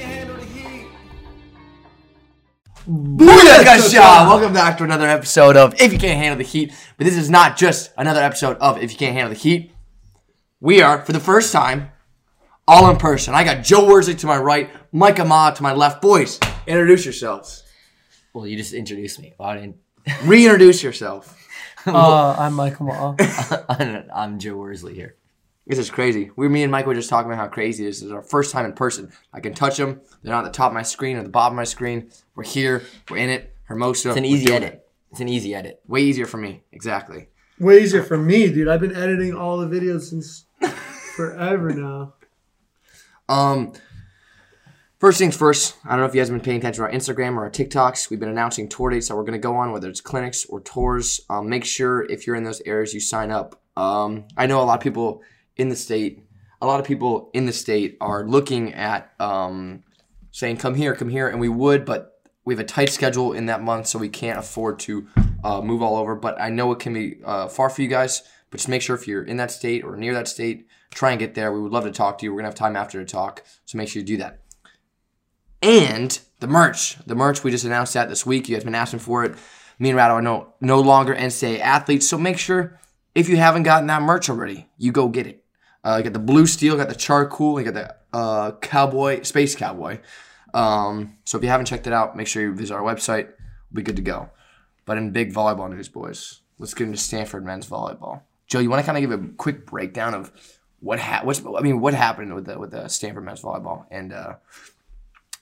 you can handle the heat. Booyah, Shaw! Welcome back to another episode of If You Can't Handle the Heat. But this is not just another episode of If You Can't Handle the Heat. We are, for the first time, all in person. I got Joe Worsley to my right, Micah Ma'a to my left. Boys, introduce yourselves. Well, you just introduced me. Well, I didn't. Reintroduce yourself. Uh, I'm Micah Ma'a. I'm Joe Worsley here. This is crazy. We, me and Mike were just talking about how crazy this is. Our first time in person. I can touch them. They're not at the top of my screen or the bottom of my screen. We're here. We're in it. Hermosa. It's an easy edit. It's an easy edit. Way easier for me. Exactly. Way easier for me, dude. I've been editing all the videos since forever now. Um, first things first. I don't know if you guys have been paying attention to our Instagram or our TikToks. We've been announcing tour dates that we're going to go on, whether it's clinics or tours. Um, make sure if you're in those areas, you sign up. Um, I know a lot of people in the state. A lot of people in the state are looking at um, saying, "Come here, come here," and we would, but we have a tight schedule in that month, so we can't afford to uh, move all over. But I know it can be uh, far for you guys. But just make sure if you're in that state or near that state, try and get there. We would love to talk to you. We're gonna have time after to talk, so make sure you do that. And the merch, the merch we just announced that this week. You guys have been asking for it. Me and Rado are no no longer NCAA athletes, so make sure if you haven't gotten that merch already, you go get it. Uh, you got the blue steel, got the charcoal, you got the uh, cowboy, space cowboy. Um, so if you haven't checked it out, make sure you visit our website. We'll be good to go. But in big volleyball news, boys, let's get into Stanford men's volleyball. Joe, you want to kind of give a quick breakdown of what ha- what's I mean, what happened with the with the Stanford men's volleyball and uh,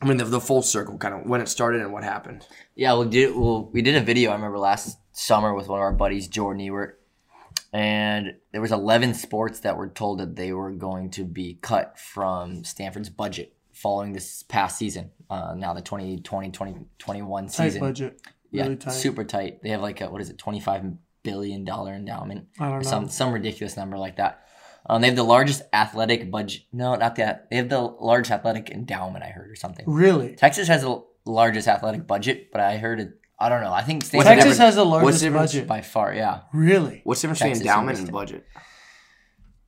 I mean the, the full circle, kind of when it started and what happened. Yeah, we did. Well, we did a video. I remember last summer with one of our buddies, Jordan Ewert, and there was 11 sports that were told that they were going to be cut from Stanford's budget following this past season. Uh, now the 2020 2021 Tight season. budget. yeah, Really tight. super tight. They have like a, what is it, 25 billion dollar endowment. I don't or know. some some ridiculous number like that. Um, they have the largest athletic budget. No, not that. They have the largest athletic endowment. I heard or something. Really? Texas has the largest athletic budget, but I heard it. I don't know. I think Stanford Texas difference- has the what's largest the budget. by far. Yeah, Really? What's the difference between endowment and and budget?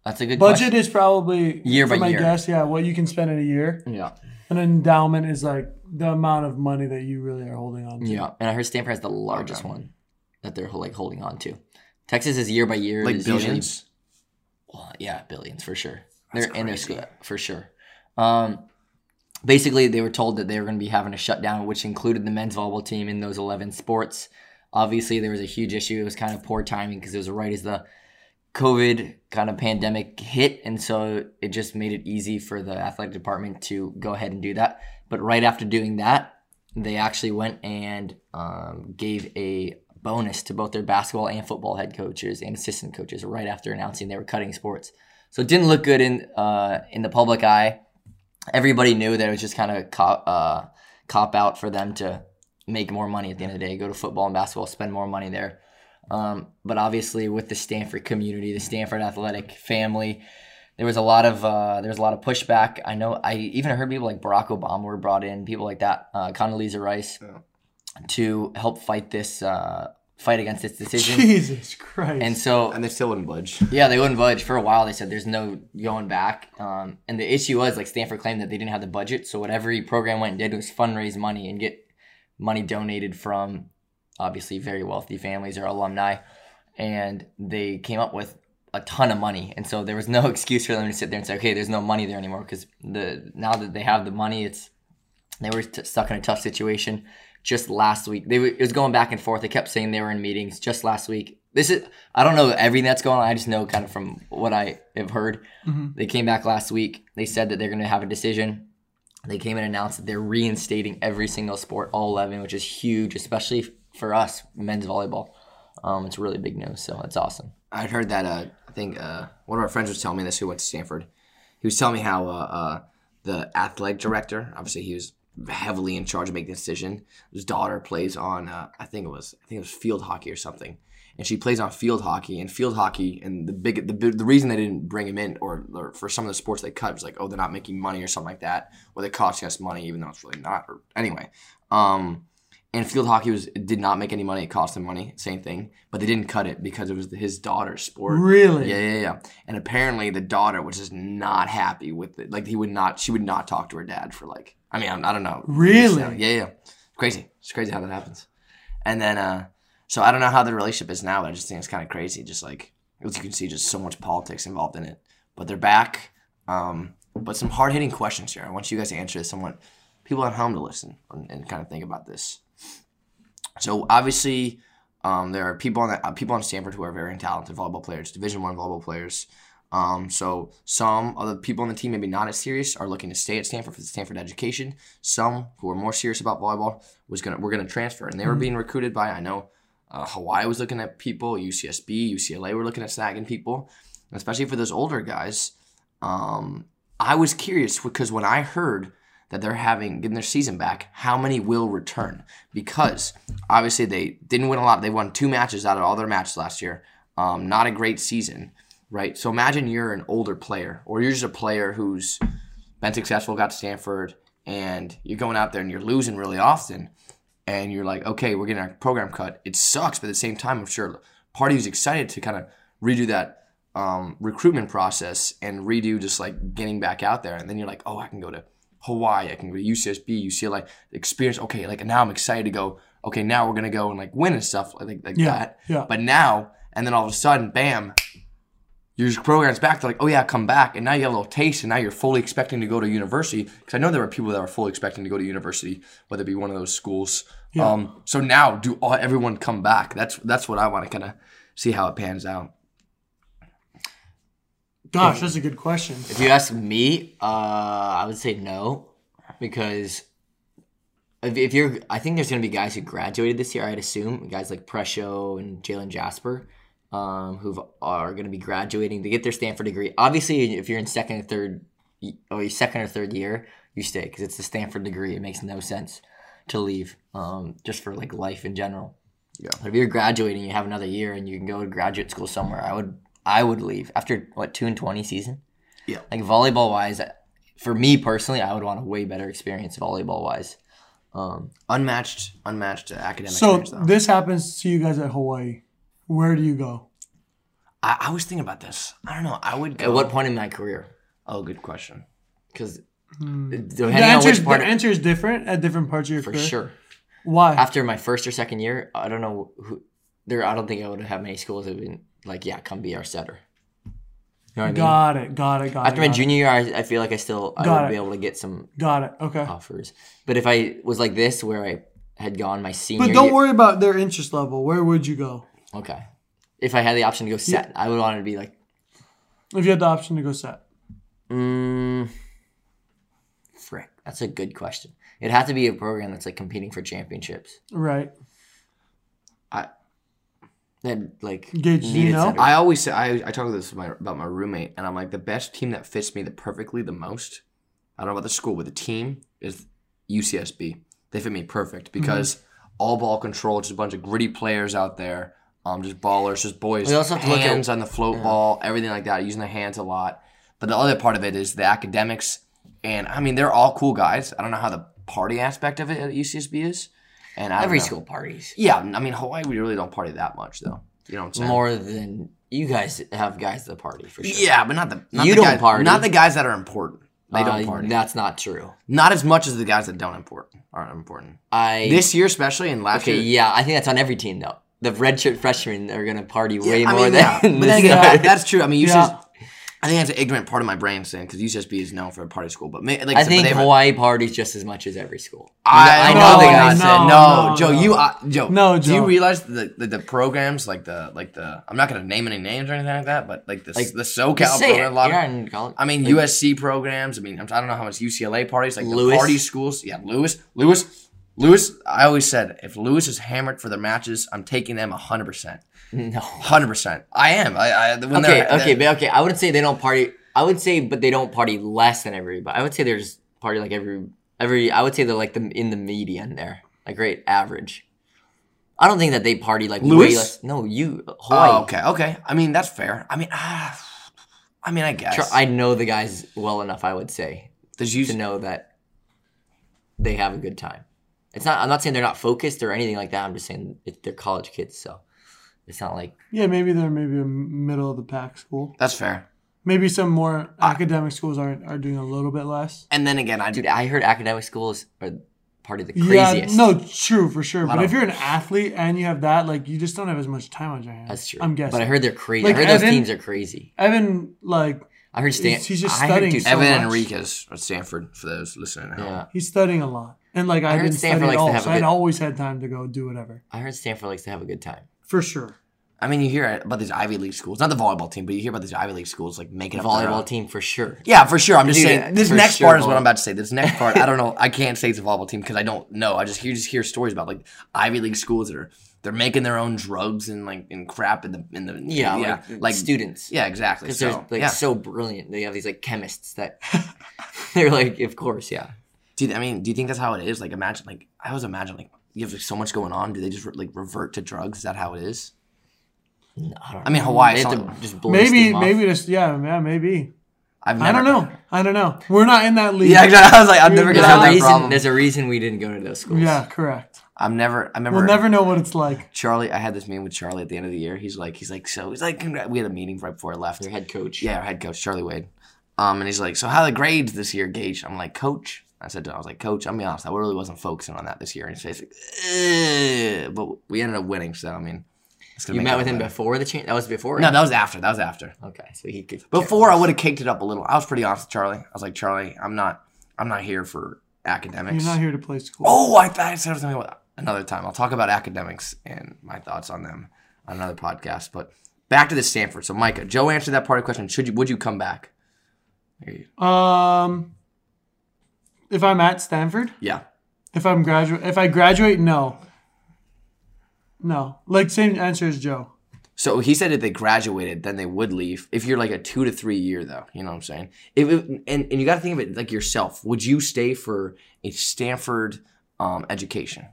that's a good Budget question. is probably Year by for my year. guess, yeah, what you can spend in a year. Yeah, An endowment is like the amount of money that you really are holding on to. yeah. And I heard Stanford has the largest Okay. one that they're like holding on to. Texas is year by year. Like is usually- billions. Well, yeah, billions for sure. That's they're in their school for sure. Um, basically, they were told that they were going to be having a shutdown, which included the men's volleyball team in those eleven sports. Obviously, there was a huge issue. It was kind of poor timing because it was right as the COVID kind of pandemic hit, and so it just made it easy for the athletic department to go ahead and do that. But right after doing that, they actually went and um, gave a bonus to both their basketball and football head coaches and assistant coaches right after announcing they were cutting sports. So it didn't look good in uh, in the public eye. Everybody knew that it was just kind of cop uh, cop out for them to make more money at the end of the day, go to football and basketball, spend more money there. Um, but obviously, with the Stanford community, the Stanford athletic family, there was a lot of uh, there was a lot of pushback. I know I even heard people like Barack Obama were brought in, people like that, uh, Condoleezza Rice, Yeah. to help fight this uh, fight against this decision. Jesus Christ. And so And they still wouldn't budge. yeah, they wouldn't budge for a while. They said there's no going back. Um, and the issue was like Stanford claimed that they didn't have the budget, so what every program went and did was fundraise money and get money donated from obviously very wealthy families or alumni, and they came up with a ton of money. And so there was no excuse for them to sit there and say, okay, there's no money there anymore because the now that they have the money, it's they were t- stuck in a tough situation. Just last week, they were, it was going back and forth. They kept saying they were in meetings. Just last week, this is I don't know everything that's going on. I just know kind of from what I have heard. Mhm. They came back last week. They said that they're going to have a decision. They came and announced that they're reinstating every single sport, all eleven, which is huge, especially for us men's volleyball. Um, it's really big news, so it's awesome. I'd heard that. Uh, I think uh, one of our friends was telling me this. Who went to Stanford? He was telling me how uh, uh, the athletic director, obviously, he was heavily in charge of making the decision. His daughter plays on. Uh, I think it was. I think it was field hockey or something. And she plays on field hockey and field hockey. And the big, the, the reason they didn't bring him in, or, or for some of the sports they cut, was like, oh, they're not making money or something like that, or they're costing us money, even though it's really not. Or anyway, um, and field hockey was did not make any money. It cost them money, same thing. But they didn't cut it because it was his daughter's sport. Really? Yeah, yeah, yeah. And apparently the daughter was just not happy with it. Like he would not, she would not talk to her dad for like, I mean, I, I don't know. Really? Yeah, yeah. Crazy. It's crazy how that happens. And then, uh, so I don't know how the relationship is now, but I just think it's kind of crazy. Just like, as you can see, just so much politics involved in it. But they're back. Um, but some hard hitting questions here. I want you guys to answer this. I want people at home to listen and, and kind of think about this. So obviously, um, there are people on the, uh, people on Stanford who are very talented volleyball players, Division One volleyball players. Um, so some of the people on the team, maybe not as serious, are looking to stay at Stanford for the Stanford education. Some who are more serious about volleyball was gonna were gonna transfer, and they were being recruited by I know uh, Hawaii was looking at people, UCSB, UCLA were looking at snagging people, especially for those older guys. Um, I was curious because when I heard that they're having getting their season back, how many will return? Because obviously they didn't win a lot. They won two matches out of all their matches last year. Um, not a great season, right? So imagine you're an older player, or you're just a player who's been successful, got to Stanford, and you're going out there and you're losing really often, and you're like, okay, we're getting our program cut. It sucks, but at the same time, I'm sure part of you's excited to kind of redo that um, recruitment process and redo just like getting back out there, and then you're like, oh, I can go to Hawaii, I can go to UCSB, UCLA, experience. Okay, like now I'm excited to go. Okay, now we're gonna go and like win and stuff like like Yeah, that. yeah. But now, and then all of a sudden, bam, your program's back. They're like, oh yeah, come back, and now you have a little taste, and now you're fully expecting to go to university. Because I know there were people that were fully expecting to go to university, whether it be one of those schools. Um, so now, do all, everyone come back? That's that's what I want to kind of see how it pans out. Gosh, that's a good question. If you ask me, uh, I would say no, because if, if you're, I think there's gonna be guys who graduated this year. I'd assume guys like Presho and Jaylen Jasper, um, who are gonna be graduating to get their Stanford degree. Obviously, if you're in second or third, or your second or third year, you stay because it's the Stanford degree. It makes no sense to leave, um, just for like life in general. Yeah. But if you're graduating, you have another year, and you can go to graduate school somewhere. I would, I would leave after what two and twenty season. Yeah. Like volleyball wise, for me personally, I would want a way better experience volleyball wise. Um, Unmatched, unmatched academic So this happens to you guys at Hawaii. Where do you go? I, I was thinking about this. I don't know. I would. Go, at what point in my career? Oh, good question. Because Hmm. The depending on answer, which is, part, the answer is different at different parts of your for career. For sure. Why? After my first or second year, I don't know who there. I don't think I would have many schools that have been like, yeah, come be our setter. You know what I mean? got it. Got it. Got After it. After my junior year, I, I feel like I still I Got would it. be able to get some Got it. Okay. offers. But if I was like this, where I had gone my senior, year, But don't year, worry about their interest level. Where would you go Okay, if I had the option to go set, I would want it to be like, if you had the option to go set? mm, frick. That's a good question. It'd have to be a program that's like competing for championships. Right. I that like Gage, do you needed know? setters. I always say I, I talk about this with my, about my roommate, and I'm like the best team that fits me the perfectly the most. I don't know about the school, but the team is UCSB. They fit me perfect because all ball control, just a bunch of gritty players out there, um, just ballers, just boys, We also have to look at- hands on the float ball, everything like that, using their hands a lot. But the other part of it is the academics, and I mean they're all cool guys. I don't know how the party aspect of it at UCSB is, and I Every know. school parties. Yeah, I mean Hawaii, we really don't party that much though. You know what I'm saying? More than you guys have guys that party for sure. Yeah, but not the not You the don't guys, party. Not the guys that are important. They Uh, don't party. That's not true. not as much as the guys that don't important aren't important. I This year, especially, and last okay. year. Yeah, I think that's on every team though. The redshirt freshmen are gonna party way I more mean, than. yeah. But then again, stars. that, that's true. I mean, UCS, Yeah. I think that's an ignorant part of my brain saying because UCSB is known for a party school, but ma- like I said, but think they have Hawaii parties just as much as every school. I, I know know the the no, said no, no, Joe. no. You, uh, Joe. No, Do you realize the, the the programs like the like the I'm not gonna name any names or anything like that, but like the Like, the SoCal Just say it. program, a lot of You're in college. I mean, USC programs. I mean, I'm- I don't know how much UCLA parties, like Lewis. the party schools. Yeah, Lewis, Lewis, Lewis. I always said if Lewis is hammered for their matches, I'm taking them 100. percent No. 100. percent I am. I, I when Okay, they're, okay, they're- but okay. I wouldn't say they don't party. I would say, but they don't party less than everybody. I would say there's party like every every. I would say they're like the in the median there, like great average. I don't think that they party like way Lewis? less. No, you Hawaii. Oh, okay, okay. I mean, that's fair. I mean, ah, I mean, I guess. I know the guys well enough. I would say Does to you? know that they have a good time. It's not. I'm not saying they're not focused or anything like that. I'm just saying it, they're college kids, so it's not like Yeah, maybe they're maybe a middle of the pack school. That's fair. Maybe some more academic schools are are doing a little bit less. And then again, I dude. I heard academic schools are part of the Yeah, craziest. no, true for sure. But don't- if you're an athlete and you have that, like you just don't have as much time on your hands. that's true. I'm guessing. but I heard they're crazy. Like I heard those teams are crazy. Evan, like I heard Stan. He's- he's just I heard, studying dude, so Evan much. Enriquez at Stanford for those listening at home. yeah, he's studying a lot, and like I, heard didn't Stanford study at to all, have so a I'd good- always had time to go do whatever. I heard Stanford likes to have a good time. For sure. I mean, you hear about these Ivy League schools, not the volleyball team, but you hear about these Ivy League schools like making up their Volleyball own- team for sure. Yeah, for sure. I'm just Dude, saying. This next sure, part is what. I'm about to say. This next part, I don't know. I can't say it's a volleyball team because I don't know. I just hear just hear stories about like Ivy League schools that are they're making their own drugs and like and crap in the in the Yeah, yeah like, like students. yeah exactly. because So, they're like yeah. so brilliant. They have these like chemists that they're like, of course, yeah. Do you, I mean, do you think that's how it is? Like, imagine, like, I always imagine, like, you have like, so much going on. Do they just like revert to drugs? Is that how it is? No, I, don't I mean, Hawaii. They have to just blow Maybe, maybe just yeah, yeah, maybe. I've I don't know. I don't know. We're not in that league. Yeah, exactly. I was like, I'm never There's gonna have a that reason. problem. There's a reason we didn't go to those schools. Yeah, correct. I'm never. I remember. We'll never know what it's like. Charlie. I had this meeting with Charlie at the end of the year. He's like, he's like, so he's like, congrat- we had a meeting right before I left. Your head coach. Yeah, our head coach Charlie Wade. Um, and he's like, so how are the grades this year, Gage? I'm like, coach. I said to him, I was like, coach. I'm be honest, I really wasn't focusing on that this year. And his face like, "Ugh." but we ended up winning. So I mean, it's gonna You met with him better. before the change. That was before. No, that was after. That was after. Okay, so he could. Before I would have kicked it up a little. I was pretty honest with Charlie. I was like, Charlie, I'm not. I'm not here for academics. You're not here to play school. Oh, I thought I said something about another time. I'll talk about academics and my thoughts on them on another podcast. But back to the Stanford. So, Micah, Joe answered that part of the question. Should you? Would you come back? There you- Um, if I'm at Stanford, Yeah. if I'm graduate, if I graduate, no, no. Like same answer as Joe. So he said if they graduated, then they would leave. If you're like a two to three year though, you know what I'm saying? If it, and and you got to think of it like yourself. Would you stay for a Stanford um, education?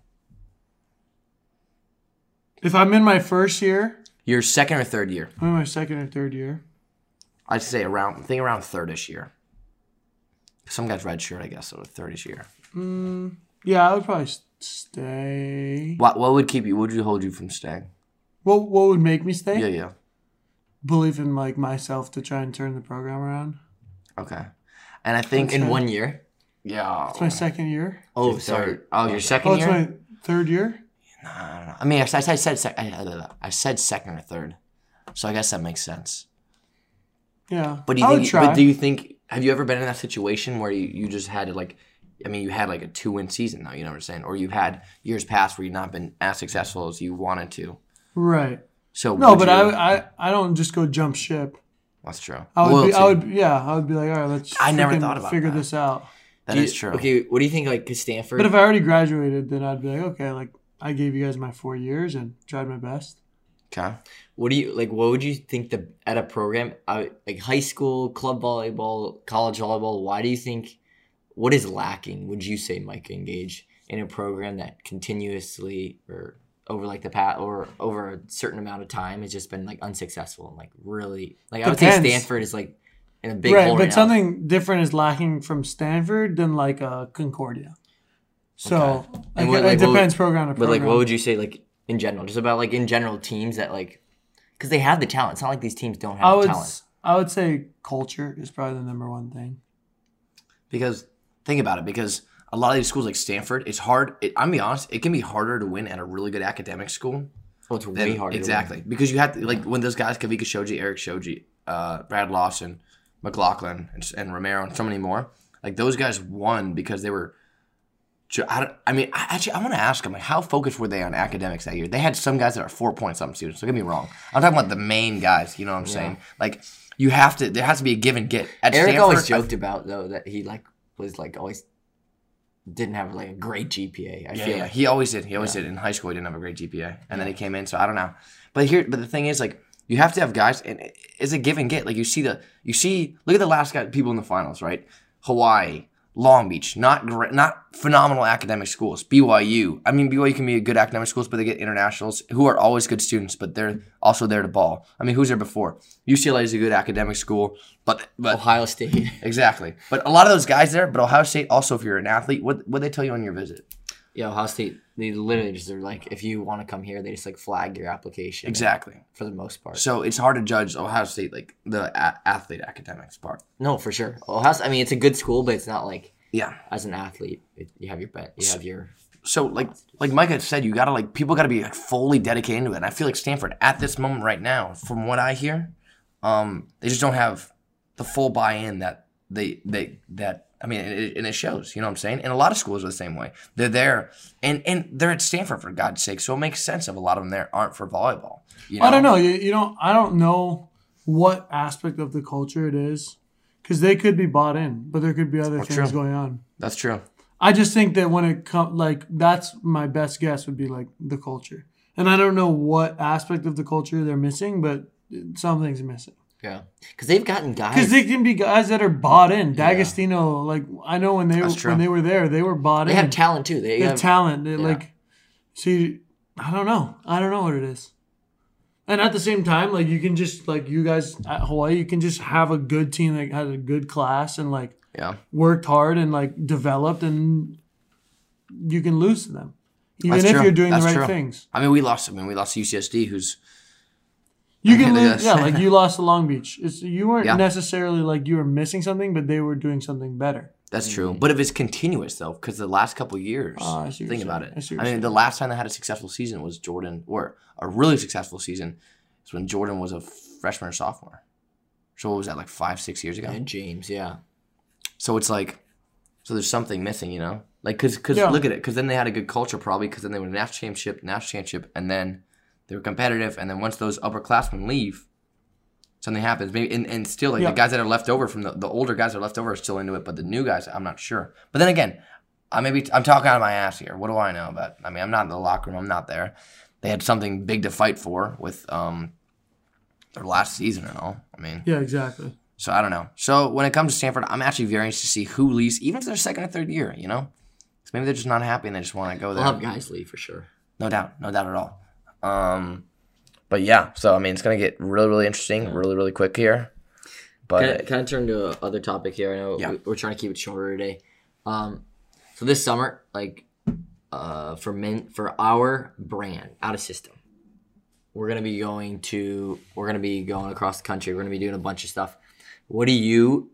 If I'm in my first year, Your second or third year? I'm in my second or third year. I'd say around think around thirdish year. Some guys red shirt, I guess, so thirdish year. Mm, yeah, I would probably stay. What what would keep you? What would you hold you from staying? What What would make me stay? Yeah, yeah. Believe in like myself to try and turn the program around. Okay. And I think in one year. yeah. It's my second year. Oh, Your sorry. third- Oh, your second Oh, it's year. my third year. I don't know. I mean, I, I said sec- I, I said second or third, so I guess that makes sense. Yeah, But do you I would think? try. But do you think? Have you ever been in that situation where you, you just had to like? I mean, you had like a two win season though. You know what I'm saying? Or you've had years past where you've not been as successful as you wanted to. right. So No, but you- I, I I don't just go jump ship. that's true. I would be, I would yeah, I would be like, all right, let's. I never freaking thought about figure that. this out. That you- is true. Okay, what do you think? Like, cause Stanford. But if I already graduated, then I'd be like, okay, like I gave you guys my four years and tried my best. Okay. What do you like? What would you think the at a program uh, like high school, club volleyball, college volleyball? Why do you think what is lacking? Would you say, Mike, engage in a program that continuously or over like the past or over a certain amount of time has just been like unsuccessful and like really like I would say Stanford is like in a big right, hole but right now. something different is lacking from Stanford than like uh, Concordia. So Okay. like, what- it, like, it what- depends program to But like, what would you say like in general? Just about like in general teams that like because they have the talent. It's not like these teams don't have I the would talent. s- I would say culture is probably the number one thing. Because think about it. Because a lot of these schools like Stanford, it's hard. It, I'm gonna be honest. It can be harder to win at a really good academic school Oh, it's way than harder. to win. exactly because you have to like when those guys Kavika Shoji, Eric Shoji, uh, Brad Lawson, McLachlin, and, and Romero, and so many more. Like those guys won because they were. I, I mean, I, actually, I want to ask them like, how focused were they on academics that year? They had some guys that are four point something students. Don't get me wrong. I'm talking about the main guys. You know what I'm saying? Like you have to. There has to be a give and get. At Eric Stanford, always joked about though that he like was like always didn't have like a great GPA. I Yeah, feel yeah. like he always did. He always did. In high school, he didn't have a great GPA, and then he came in. So I don't know. But here, but the thing is, like, you have to have guys, and it's a give and get. Like you see the, you see, look at the last guy, people in the finals, right? Hawaii, Long Beach, not great, not phenomenal academic schools. BYU, I mean, BYU can be a good academic schools, but they get internationals who are always good students, but they're also there to ball. I mean, who's there before? UCLA is a good academic school, but but Ohio State. exactly. But a lot of those guys there, but Ohio State also, if you're an athlete, what what they tell you on your visit? Yeah, Ohio State. They literally just are like, if you want to come here, they just like flag your application. Exactly. For the most part. So it's hard to judge Ohio State like the a- athlete academics part. No, for sure. Ohio. State- I mean, it's a good school, but it's not like Yeah. as an athlete, it, you have your bet. You have your. So like like Mike had said, you gotta like people gotta be like fully dedicated into it. And I feel like Stanford at this moment right now, from what I hear, um, they just don't have the full buy-in that they they that I mean, and it, and it shows. You know what I'm saying? And a lot of schools are the same way. They're there, and and they're at Stanford for God's sake. So it makes sense if a lot of them there aren't for volleyball. You I don't know. You, you don't. I don't know what aspect of the culture it is, because they could be bought in, but there could be other things true. going on. That's true. I just think that when it comes, like that's my best guess would be like the culture, and I don't know what aspect of the culture they're missing, but something's missing. Yeah, because they've gotten guys. Because they can be guys that are bought in. D'Agostino, like I know when they true. when they were there, they were bought they in. They have talent too. They, They have have talent. They, Like, see, I don't know. I don't know what it is. And at the same time, like you can just like you guys at Hawaii, you can just have a good team that has a good class and like Yeah. worked hard and like developed, and you can lose to them, even That's if true. you're doing That's the right true. things. I mean, we lost. I mean, we lost UCSD, who's You can Yeah, lose, yeah, like you lost to Long Beach. It's you weren't Yeah. necessarily like you were missing something, but they were doing something better. That's true. Mm-hmm. But if it's continuous though, because the last couple years, oh, I think about it. I I, mean, the last time they had a successful season was Jordan, or a really successful season, is when Jordan was a freshman or sophomore. So what was that like five, six years ago? and James. Yeah, So it's like, so there's something missing, you know? Like, cause, cause Yeah. look at it, cause then they had a good culture probably, cause then they won a national championship, national championship, and then they were competitive, and then once those upperclassmen leave, something happens. Maybe and, and still like Yeah. the guys that are left over from the, the older guys that are left over are still into it, but the new guys, I'm not sure. But then again, I maybe I'm talking out of my ass here. What do I know about? I mean, I'm not in the locker room. I'm not there. They had something big to fight for with um their last season and all. I mean, Yeah, exactly. so I don't know. So when it comes to Stanford, I'm actually very interested to see who leaves, even if they're second or third year. You know, 'Cause maybe they're just not happy and they just want to go there. they'll have guys leave for sure. No doubt, no doubt at all. Um, but yeah, so I mean, it's gonna get really, really interesting, really, really quick here. But Kind of, kind of turn to other topic here. I know Yeah. we're trying to keep it shorter today. Um, so this summer, like, uh, for men, for our brand, out of system, we're gonna be going to, we're gonna be going across the country. We're gonna be doing a bunch of stuff. What do you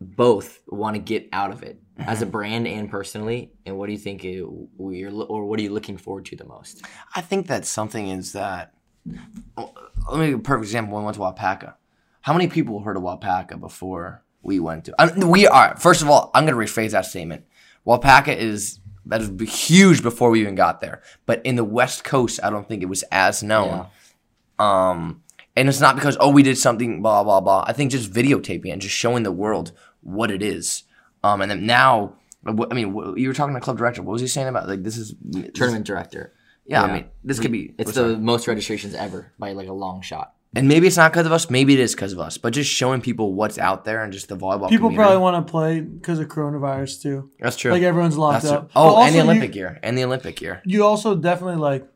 both want to get out of it as a brand and personally? And what do you think it, or what are you looking forward to the most? I think that something is that. Let me give a perfect example. When we went to Wapaka, how many people heard of Wapaka before we went to? I mean, we are. First of all, I'm gonna rephrase that statement. Wapaka is that is huge before we even got there, but in the West Coast, I don't think it was as known. Um, and it's not because oh we did something blah blah blah. I think just videotaping and just showing the world what it is. Um, and then now, I mean, you were talking to club director. What was he saying about like this is Tournament director. Yeah, I mean, this could be. It's the that? most registrations ever by like a long shot. and maybe it's not because of us. Maybe it is because of us. But just showing people what's out there and just the volleyball. People community. probably want to play because of coronavirus too. That's true. Like everyone's locked That's true. up. Oh, and the Olympic you, year, and the Olympic year. You also definitely like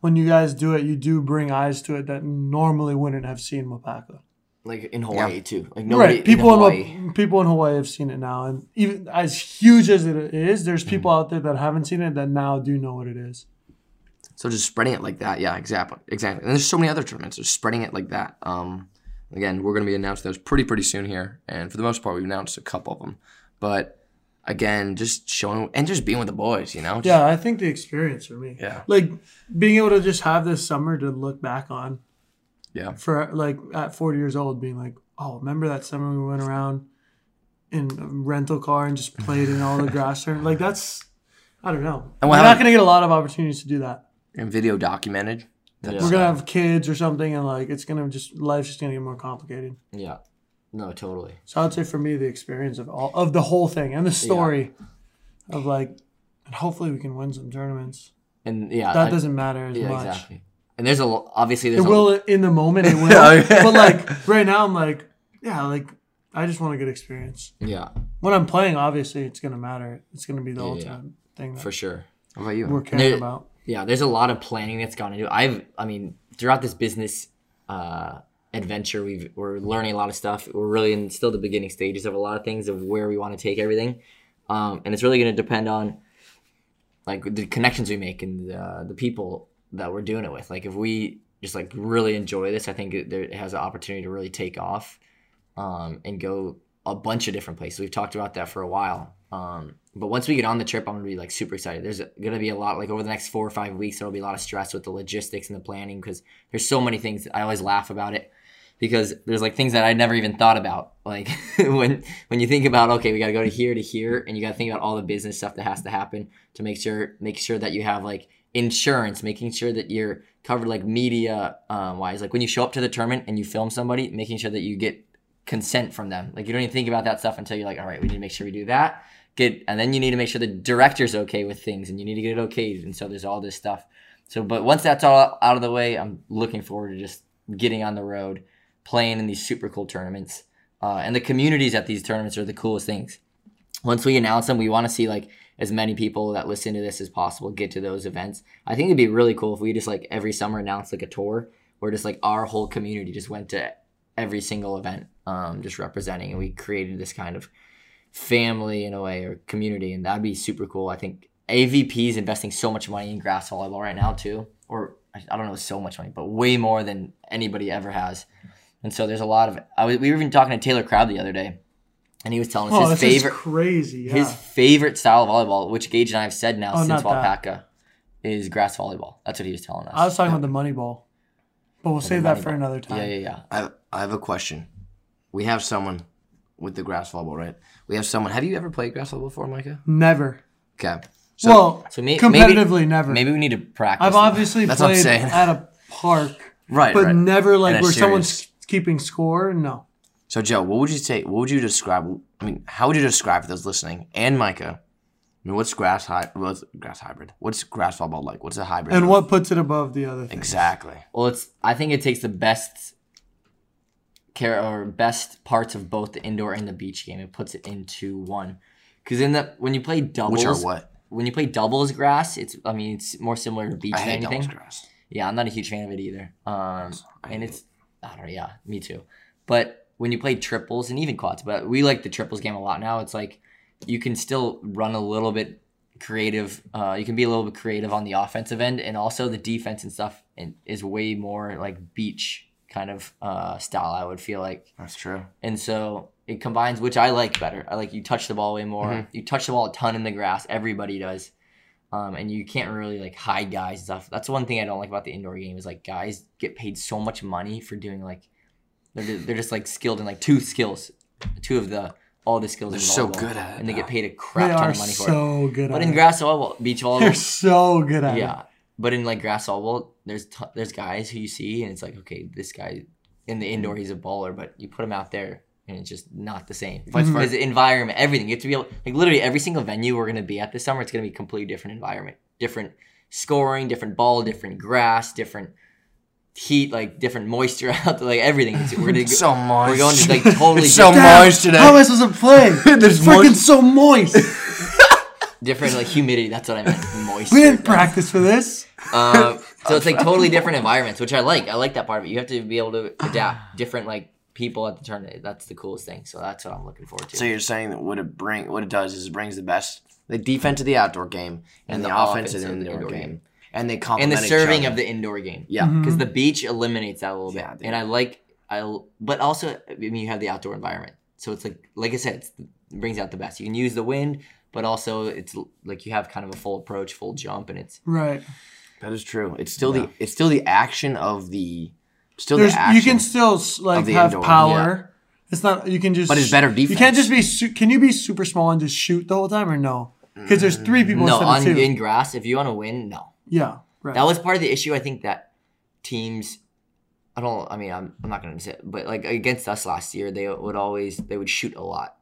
when you guys do it. You do bring eyes to it that normally wouldn't have seen Wapaka. Like in Hawaii too. Like nobody right, people in in, Hawaii. Wa- people in Hawaii have seen it now, and even as huge as it is, there's people Mm-hmm. out there that haven't seen it that now do know what it is. So just spreading it like that. Yeah, exactly, exactly. And there's so many other tournaments. Just spreading it like that. Um, again, we're going to be announcing those pretty pretty soon here, and for the most part, we've announced a couple of them. But again, just showing and just being with the boys. You know. Just- Yeah, I think the experience for me. Yeah. Like being able to just have this summer to look back on Yeah. for like at 40 years old, being like, oh, remember that summer we went around in a rental car and just played in all the grass turn? Like that's, I don't know. And We're not going to get a lot of opportunities to do that. And video documented. That's, We're gonna have kids or something, and like it's gonna just life's just gonna get more complicated. Yeah. No, totally. So I'd say for me, the experience of all of the whole thing and the story of like, and hopefully we can win some tournaments. And yeah, That I- doesn't matter as yeah, much. exactly. And there's a obviously It there's a, will in the moment. It will. But like right now, I'm like, yeah, like I just want a good experience. yeah When I'm playing, obviously it's gonna matter. It's gonna be the Yeah, ultimate thing that for sure. What about you? we're caring there- about. Yeah, there's a lot of planning that's gone into. it. I've I mean throughout this business uh, adventure, we've we're learning a lot of stuff. We're really in still the beginning stages of a lot of things of where we want to take everything, um, and it's really going to depend on like the connections we make and the, the people that we're doing it with. Like if we just like really enjoy this, I think it, it has an opportunity to really take off um, and go a bunch of different places. We've talked about that for a while. Um, but once we get on the trip, I'm gonna be like super excited. There's gonna be a lot like over the next four or five weeks. There'll be a lot of stress with the logistics and the planning because there's so many things. I always laugh about it because there's like things that I never even thought about. Like when when you think about okay, we got to go to here to here, and you got to think about all the business stuff that has to happen to make sure make sure that you have like insurance, making sure that you're covered like media um, wise. Like when you show up to the tournament and you film somebody, making sure that you get consent from them. Like you don't even think about that stuff until you're like, all right, we need to make sure we do that. Get and then you need to make sure the director's okay with things, and you need to get it okayed. And so there's all this stuff. So, but once that's all out of the way, I'm looking forward to just getting on the road, playing in these super cool tournaments. Uh, and the communities at these tournaments are the coolest things. Once we announce them, we want to see like as many people that listen to this as possible get to those events. I think it'd be really cool if we just like every summer announced like a tour where just like our whole community just went to every single event, um, just representing, and we created this kind of family in a way or community, and that'd be super cool. I think AVP is investing so much money in grass volleyball right now too, or I don't know so much money, but way more than anybody ever has. And so there's a lot of. I was, we were even talking to Taylor Crabb the other day, and he was telling us Oh, his this favorite is crazy. Yeah. his favorite style of volleyball, which Gage and I have said now Oh, since not. Wapaka, is grass volleyball. That's what he was telling us. I was talking about the money ball, but we'll save that for ball. another time. yeah, yeah, yeah. I have, I have a question. We have someone with the grass volleyball, right? We have someone. Have you ever played grass volleyball before, Micah? Never. Okay. So well, So may- competitively, never. Maybe we need to practice. I've obviously That's what I'm played saying. at a park, right, but right. never like where series. someone's keeping score. No. So Joe, what would you say? What would you describe? I mean, how would you describe for those listening and Micah? I mean, what's grass hy- What's grass hybrid? What's grass volleyball like? What's a hybrid? And of? what puts it above the other thing? exactly? Well, it's. I think it takes the best care or best parts of both the indoor and the beach game It puts it into one. Because in the when you play doubles, Which are what? when you play doubles grass, it's. I mean, it's more similar to beach I than hate anything. doubles grass. Yeah, I'm not a huge fan of it either. Um, I and hate it's I don't know. Yeah, me too. But when you play triples and even quads, but we like the triples game a lot now. It's like you can still run a little bit creative. Uh, you can be a little bit creative on the offensive end, and also the defense and stuff and is way more like beach kind of uh, style. I would feel like, That's true. and so it combines, which I like better. I like you touch the ball way more. Mhm. You touch the ball a ton in the grass. Everybody does. Um, and you can't really like hide guys and stuff. That's one thing I don't like about the indoor game is like guys get paid so much money for doing like they're just, they're just like skilled in like two skills, two of the all the skills. They're so volleyball, good at it, and they get paid a They crap ton are of money for it. so good But at in it. grass volleyball, beach all They're so good at it. yeah. But in like grass volleyball, there's t- there's guys who you see and it's like okay, this guy in the indoor he's a baller, but you put him out there and it's just not the same. Vice mm-hmm. Because versa. the environment, everything you have to be able like literally every single venue we're gonna be at this summer, it's gonna be a completely different environment, different scoring, different ball, different grass, different heat, like different moisture out there, like everything. It's- We're gonna go, so moist. we're going to like totally It's so different, Damn, moist today. How am I supposed to play? There's It's freaking moist- so moist. different like humidity. That's what I meant. Moisture. we didn't practice for this. Um, so it's like totally different environments, which I like. I like that part of it. You have to be able to adapt different like people at the tournament. That's the coolest thing. So that's what I'm looking forward to. So you're saying that what it bring, what it does is it brings the best, the defense of the outdoor game and, And the, the offense of offense the of the indoor, indoor game. game. And they and complement the each serving other. of the indoor game, yeah. Mm-hmm. because the beach eliminates that a little bit. Dude. and I like I, but also I mean you have the outdoor environment. So it's like like I said, it's, it brings out the best. You can use the wind, but also it's like you have kind of a full approach, full jump, and it's Right. That is true. It's still Yeah. the it's still the action of the still There's the action. you can still like have indoor, power. It's not you can just But it's better defense. You can't just be su- can you be super small and just shoot the whole time or no? Because there's three people no instead on of two. in grass. If you want to win, no. Yeah. Right. That was part of the issue. I think that teams, I don't. I mean, I'm, I'm not gonna say, it, but like against us last year, they would always they would shoot a lot,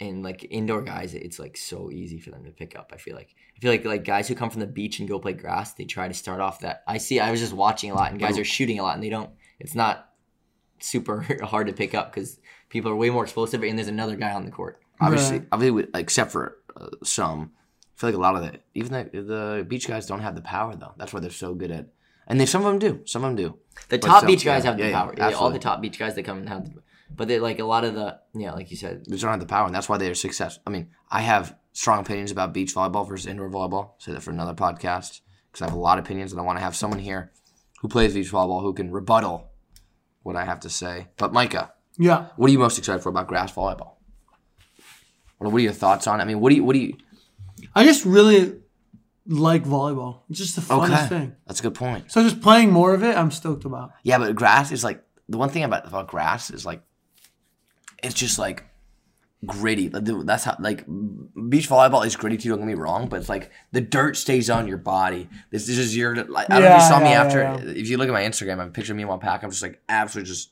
and like indoor guys, it's like so easy for them to pick up. I feel like I feel like like guys who come from the beach and go play grass, they try to start off that. I see. I was just watching a lot, and guys are shooting a lot, and they don't. It's not super hard to pick up because people are way more explosive, and there's another guy on the court. obviously Right. obviously except for uh, some. I feel like a lot of the even the the beach guys don't have the power though. That's why they're so good at. And they some of them do. Some of them do. The But top so- beach guys yeah, have the yeah, yeah, power. Yeah, all the top beach guys that come and have, the, but they like a lot of the yeah, like you said, They just don't have the power, and that's why they're successful. I mean, I have strong opinions about beach volleyball versus indoor volleyball. Say that for another podcast because I have a lot of opinions and I want to have someone here who plays beach volleyball who can rebuttal what I have to say. But Micah, Yeah. what are you most excited for about grass volleyball? What what are your thoughts on? it? I mean, what do you what do you? I just really like volleyball. It's just the funnest Okay, thing. that's a good point. So just playing more of it, I'm stoked about. Yeah, but grass is like the one thing about about grass is like it's just like gritty. That's how like beach volleyball is gritty too. Don't get me wrong, but it's like the dirt stays on your body. This, this is your like. I don't know if you Yeah, saw me after. yeah, If you look at my Instagram, I have a picture of me in one pack. I'm just like absolutely just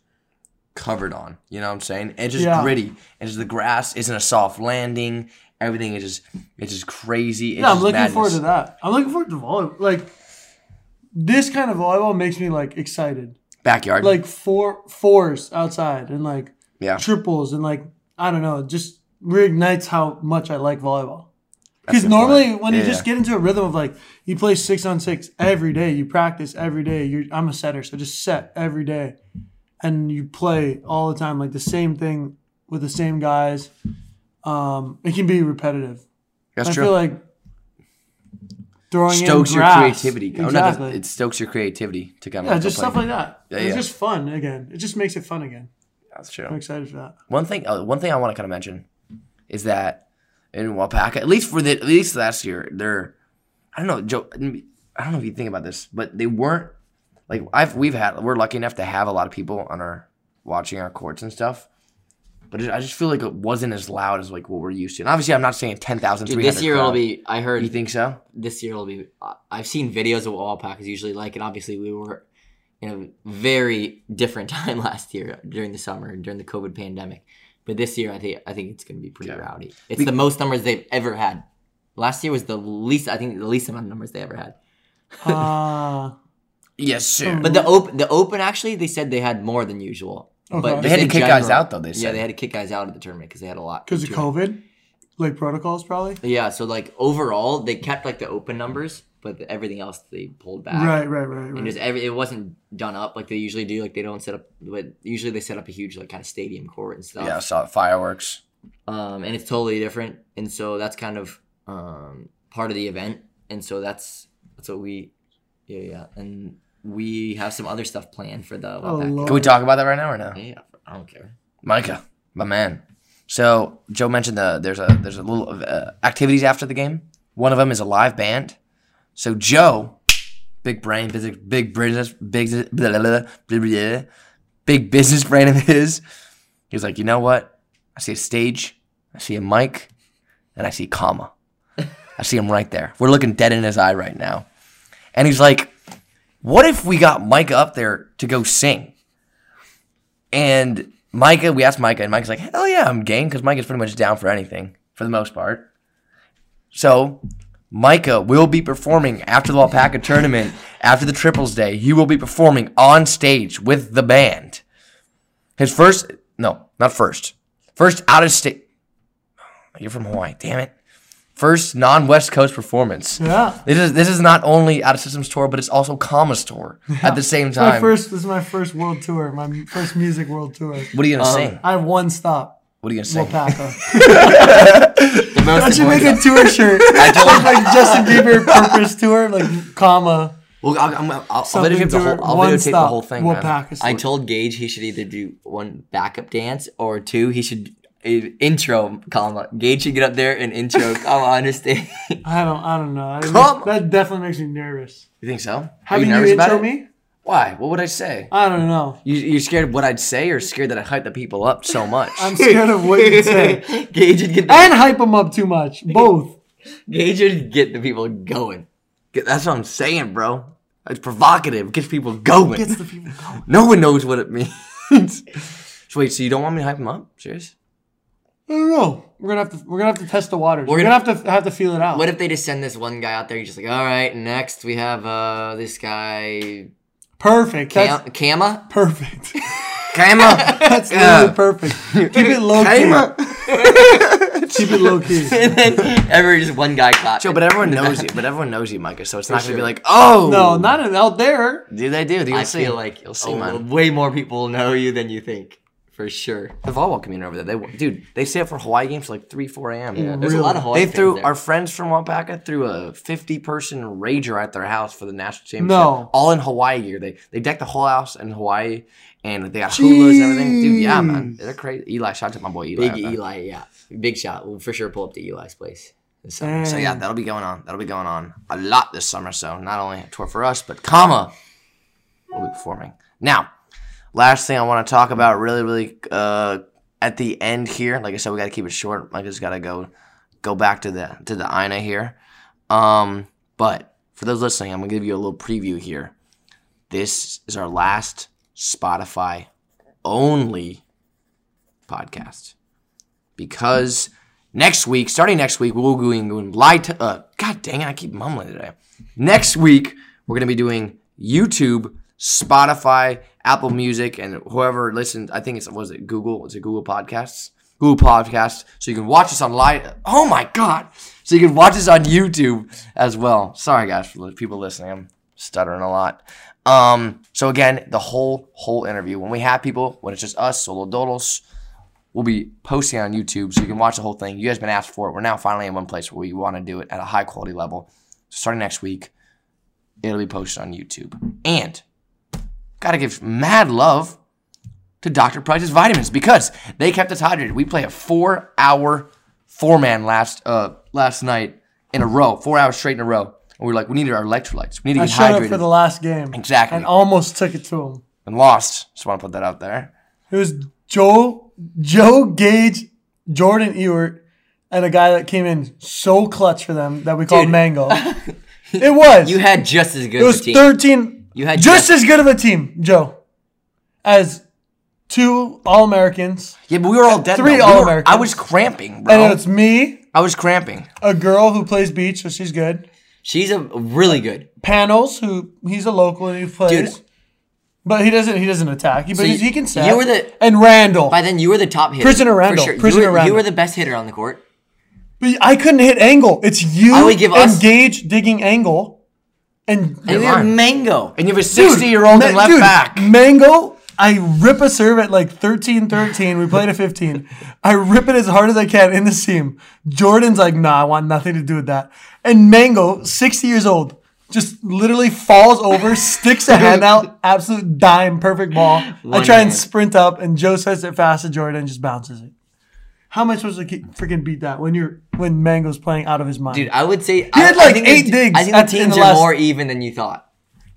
covered on. You know what I'm saying? It's just Yeah. gritty. And just the grass isn't a soft landing. Everything is just it's just crazy. It's Yeah, I'm looking forward to that. I'm looking forward to volleyball. Like this kind of volleyball makes me like excited. Backyard. Like four fours outside and like yeah. triples and like I don't know, just reignites how much I like volleyball. Because normally point. when you Yeah, just get into a rhythm of like you play six on six every day, you practice every day. You're I'm a setter, so just set every day, and you play all the time like the same thing with the same guys. Um, it can be repetitive. That's I true. feel like throwing stokes in your creativity. Oh, no, it stokes your creativity to come. yeah, just stuff like that. Yeah, it's yeah. just fun again. It just makes it fun again. That's true. I'm excited for that. One thing, uh, one thing I want to kind of mention is that in Wapaka, at least for the at least last year, they're I don't know, Joe. I don't know if you think about this, but they weren't like I've we've had we're lucky enough to have a lot of people on our watching our courts and stuff. But it, I just feel like it wasn't as loud as like what we're used to. And obviously, I'm not saying 10,000, Dude, this year it'll be. I heard You think so? this year it'll be. uh, I've seen videos of what all Packers usually like, and obviously we were in a very different time last year during the summer and during the COVID pandemic. But this year, I think I think it's going to be pretty Yeah. rowdy. It's the most numbers they've ever had. Last year was the least. I think the least amount of numbers they ever had. Uh, Yes, sir. But the open, the open actually, they said they had more than usual. Okay. But They had to in kick guys out, though, they yeah, they had to kick guys out of the tournament because they had a lot. because of too many. COVID, like protocols probably. Yeah, so like overall, they kept like the open numbers, but the, everything else they pulled back. Right, right, right, And right. just every it wasn't done up like they usually do. Like they don't set up, but usually they set up a huge like kind of stadium court and stuff. yeah, I saw fireworks. Um, and it's totally different, and so that's kind of um part of the event, and so that's that's what we, yeah, yeah, and we have some other stuff planned for the. Oh, Can we talk about that right now or no? Yeah, I don't care. Micah, my man. So Joe mentioned the there's a there's a little uh, activities after the game. One of them is a live band. So Joe, big brain, big big business, big blah, blah, blah, blah, blah, big business brain of his. He was like, you know what? I see a stage, I see a mic, and I see comma. I see him right there. We're looking dead in his eye right now, and he's like, "What if we got Micah up there to go sing?" And Micah, we asked Micah, and Micah's like, hell yeah, I'm game because Micah's pretty much down for anything for the most part. So Micah will be performing after the Alpaca tournament, after the triples day. He will be performing on stage with the band. His first, no, not first, first out of state. You're from Hawaii, damn it. First non-West Coast performance. Yeah. This is this is not only out of systems tour, but it's also Commas tour at the same It's my time. first. This is my first world tour. My first music world tour. what are you gonna Um, sing? I have one stop. What are you gonna sing? Wapaka. The most I should make important- a tour shirt. I told like Justin Bieber purpose tour, like comma. Well, I'll, I'm, I'll, I'll videotape the whole, it. I'll one videotape the stop. whole thing. man. Wapaka. I told Gage he should either do one backup dance or two. He should uh, intro comma. Gage should get up there and intro comma. Understand? I don't. I don't know. I- Come- that definitely makes me nervous. You think so? Are Having you you, nervous about intro it? me? Why? What would I say? I don't know. You, you're scared of what I'd say, or scared that I hype the people up so much? I'm scared of what you say. Gage would get the, And hype them up too much. Both. Gage would get the people going. That's what I'm saying, bro. It's provocative. Gets people going. Gets the people going. no one knows what it means. so wait, so you don't want me to hype them up? Serious? I don't know. We're gonna have to. We're gonna have to test the waters. We're, We're gonna, have to have to feel it out. What if they just send this one guy out there? You're just like, all right, next we have uh this guy perfect. Cam- That's Kama. perfect. Kama! That's Yeah. literally perfect. Keep it low key. Kama! Keep it low key. and then every just one guy clapped. Joe, but everyone knows you. But everyone knows you, Micah. So it's not gonna be like, oh, No, not in- out there. Dude, they do. You'll I see. feel like you'll see, oh, man. way more people know you than you think. For sure. The volleyball community over there, they dude, they stay up for Hawaii games like three, four a.m. Yeah, there's a lot of Hawaii They fans threw there. our friends from Wapaka threw a fifty-person rager at their house for the national championship. No. all in Hawaii gear. They they decked the whole house in Hawaii, and they got hulas and everything. Dude, yeah, man, they're crazy. Eli, shout out to my boy Eli. Big. Eli, yeah, big shot. We'll for sure pull up to Eli's place. this summer. Dang. So yeah, that'll be going on. That'll be going on a lot this summer. So not only a tour for us, but Kama will be performing. Now, last thing I want to talk about, really, really, uh, at the end here. Like I said, we got to keep it short. I just got to go, go back to the to the Ina here. Um, but for those listening, I'm gonna give you a little preview here. This is our last Spotify only podcast because next week, starting next week, we'll be doing live. T- uh, God dang it, I keep mumbling today. Next week, we're gonna be doing YouTube, Spotify, Apple Music, and whoever listens. I think it's was it Google? Is it Google Podcasts? Google Podcasts. So you can watch us on live. Oh my God! So you can watch us on YouTube as well. Sorry guys for people listening. I'm stuttering a lot. Um. So again, the whole whole interview when we have people when it's just us solo dodals we'll be posting on YouTube so you can watch the whole thing. You guys been asked for it. We're now finally in one place where we want to do it at a high quality level. So starting next week, it'll be posted on YouTube. And gotta give mad love to Dr. Price's vitamins because they kept us hydrated. We play a four hour four man last uh last night in a row, four hours straight in a row. And we are like, we needed our electrolytes. We need to I get showed up for the last game. Exactly. And almost took it to him. and lost. Just want to put that out there. It was Joe, Joe Gage, Jordan Ewert, and a guy that came in so clutch for them that we called Dude. Mango. it was. You had just as good it of a was team. 13. You had just as good of a team, Joe, as two All Americans. Yeah, but we were all dead. Three were- All-Americans. I was cramping, bro. And it's me, I was cramping. a girl who plays beach, so she's good. She's a really good. Panels, who he's a local and he plays. Dude. But he doesn't. He doesn't attack. He, but So he, he can set. you were the- and Randall. By then, you were the top hitter. Prisoner for Randall. Sure. Prisoner you, were, you Randall. were the best hitter on the court. But I couldn't hit angle. It's you I would give us- Gage digging angle. And And line. were Mango. And you have a 60 year old Ma- in left dude, back. Mango, I rip a serve at like 13 13. We played at 15. I rip it as hard as I can in the seam. Jordan's like, nah, I want nothing to do with that. And Mango, 60 years old, just literally falls over, sticks a hand out, absolute dime, perfect ball. I One try and sprint up, and Joe says it fast to Jordan and just bounces it. How am I supposed to keep, freaking beat that when you're when Mango's playing out of his mind? Dude, I would say I, had, I like, think eight the, digs I think at- the teams the are last- more even than you thought.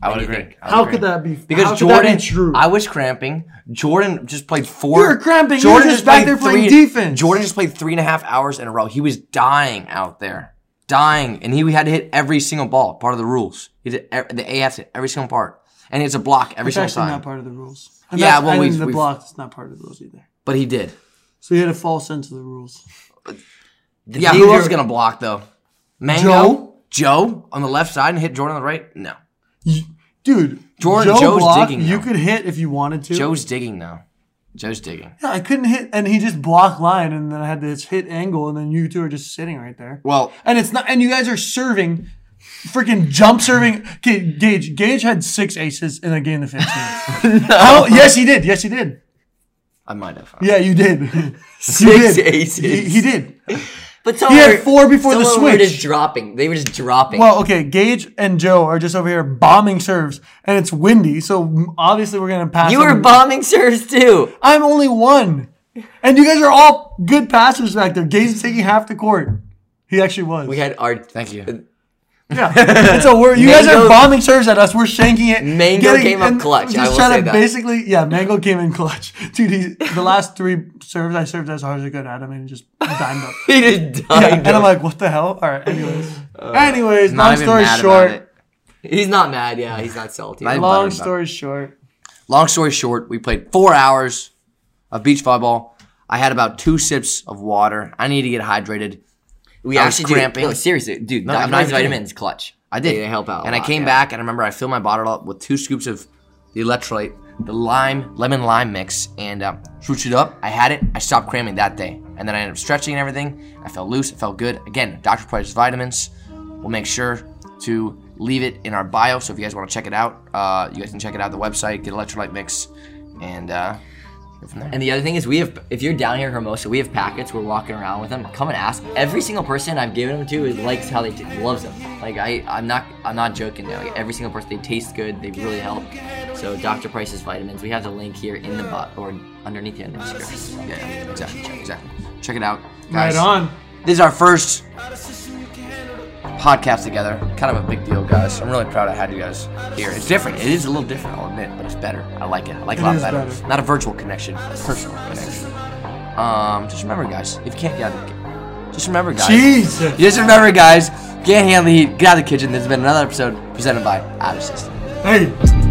I would agree. I would how agree. could that be? Because how could Jordan, that be true? I was cramping. Jordan just played four. You were cramping. You were just back there playing defense. Jordan just played three and a half hours in a row. He was dying out there, dying, and he had to hit every single ball. Part of the rules. He did ev- the AFs hit every single part, and it's a block every It's single actually time. not part of the rules. And Yeah, well, we've- the we've- block is not part of the rules either. But he did. So he had a false sense of the rules. The Yeah, teams who else are- gonna block though? Mango, Joe? Joe on the left side and hit Jordan on the right. No, You- Dude, Jordan- Joe Joe's blocked, digging You now. could hit if you wanted to. Joe's digging now. Joe's digging. yeah, I couldn't hit, and he just blocked line, and then I had this hit angle, and then you two are just sitting right there. Well, And it's not, and you guys are serving, freaking jump serving. Okay, Gage, Gage had six aces in a game of fifteen. How- yes, he did. Yes, he did. I might have. Yeah, you did. You did. aces. He, he did. But some He had were- four before the some were switch. just dropping. They were just dropping. Well, okay, Gage and Joe are just over here bombing serves, and it's windy, so obviously we're gonna pass. you were them. bombing serves too. I'm only one, and you guys are all good passers back there. Gage is taking half the court. He actually was. We had our Thank you. Yeah. And so we're you guys are bombing serves at us. We're shanking it. Mango came up and clutch, I Just will trying say to that. basically, yeah, Mango came in clutch, dude. He, the last three serves I served as hard as I could at him, and just dimed up. he just Yeah, died. and I'm like, what the hell? All right. Anyways, uh, anyways, long story short. he's not mad. Yeah, he's not salty. Not Long story short. Long story short, we played four hours of beach volleyball. I had about two sips of water. I need to get hydrated. We I actually cramping. Do, no, seriously, dude. No, I'm not even vitamins clutch. I did. Help out. And I came yeah. back and I remember I filled my bottle up with two scoops of the electrolyte, the lime, lemon lime mix, and um, switched it up. I had it. I stopped cramming that day. And then I ended up stretching and everything. I felt loose. I felt good. Again, Dr. Price's vitamins. We'll make sure to leave it in our bio. So if you guys want to check it out, uh, you guys can check it out the website, get electrolyte mix, and uh, go from there. And the other thing is, we have if you're down here in Hermosa, we have packets. We're walking around with them. Come and ask. Every single person I've given them to is likes how they t- loves them. Like I, I'm not, I'm not joking. Now. Like every single person, they taste good. They really help. So Dr. Price's vitamins. We have the link here in the bot or underneath the end of the description. Yeah, yeah, exactly, check, exactly. Check it out, guys. Right on. This is our first podcast together. Kind of a big deal, guys. I'm really proud I had you guys here. It's different. It is a little different, I'll admit, but it's better. I like it. I like it It a lot better. better. Not a virtual connection, a personal connection. Um, just remember, guys, if you can't get out of the just remember, guys. Jesus. Just remember, guys, can't handle the heat. Get out of the kitchen. This has been another episode presented by Out of System. Hey.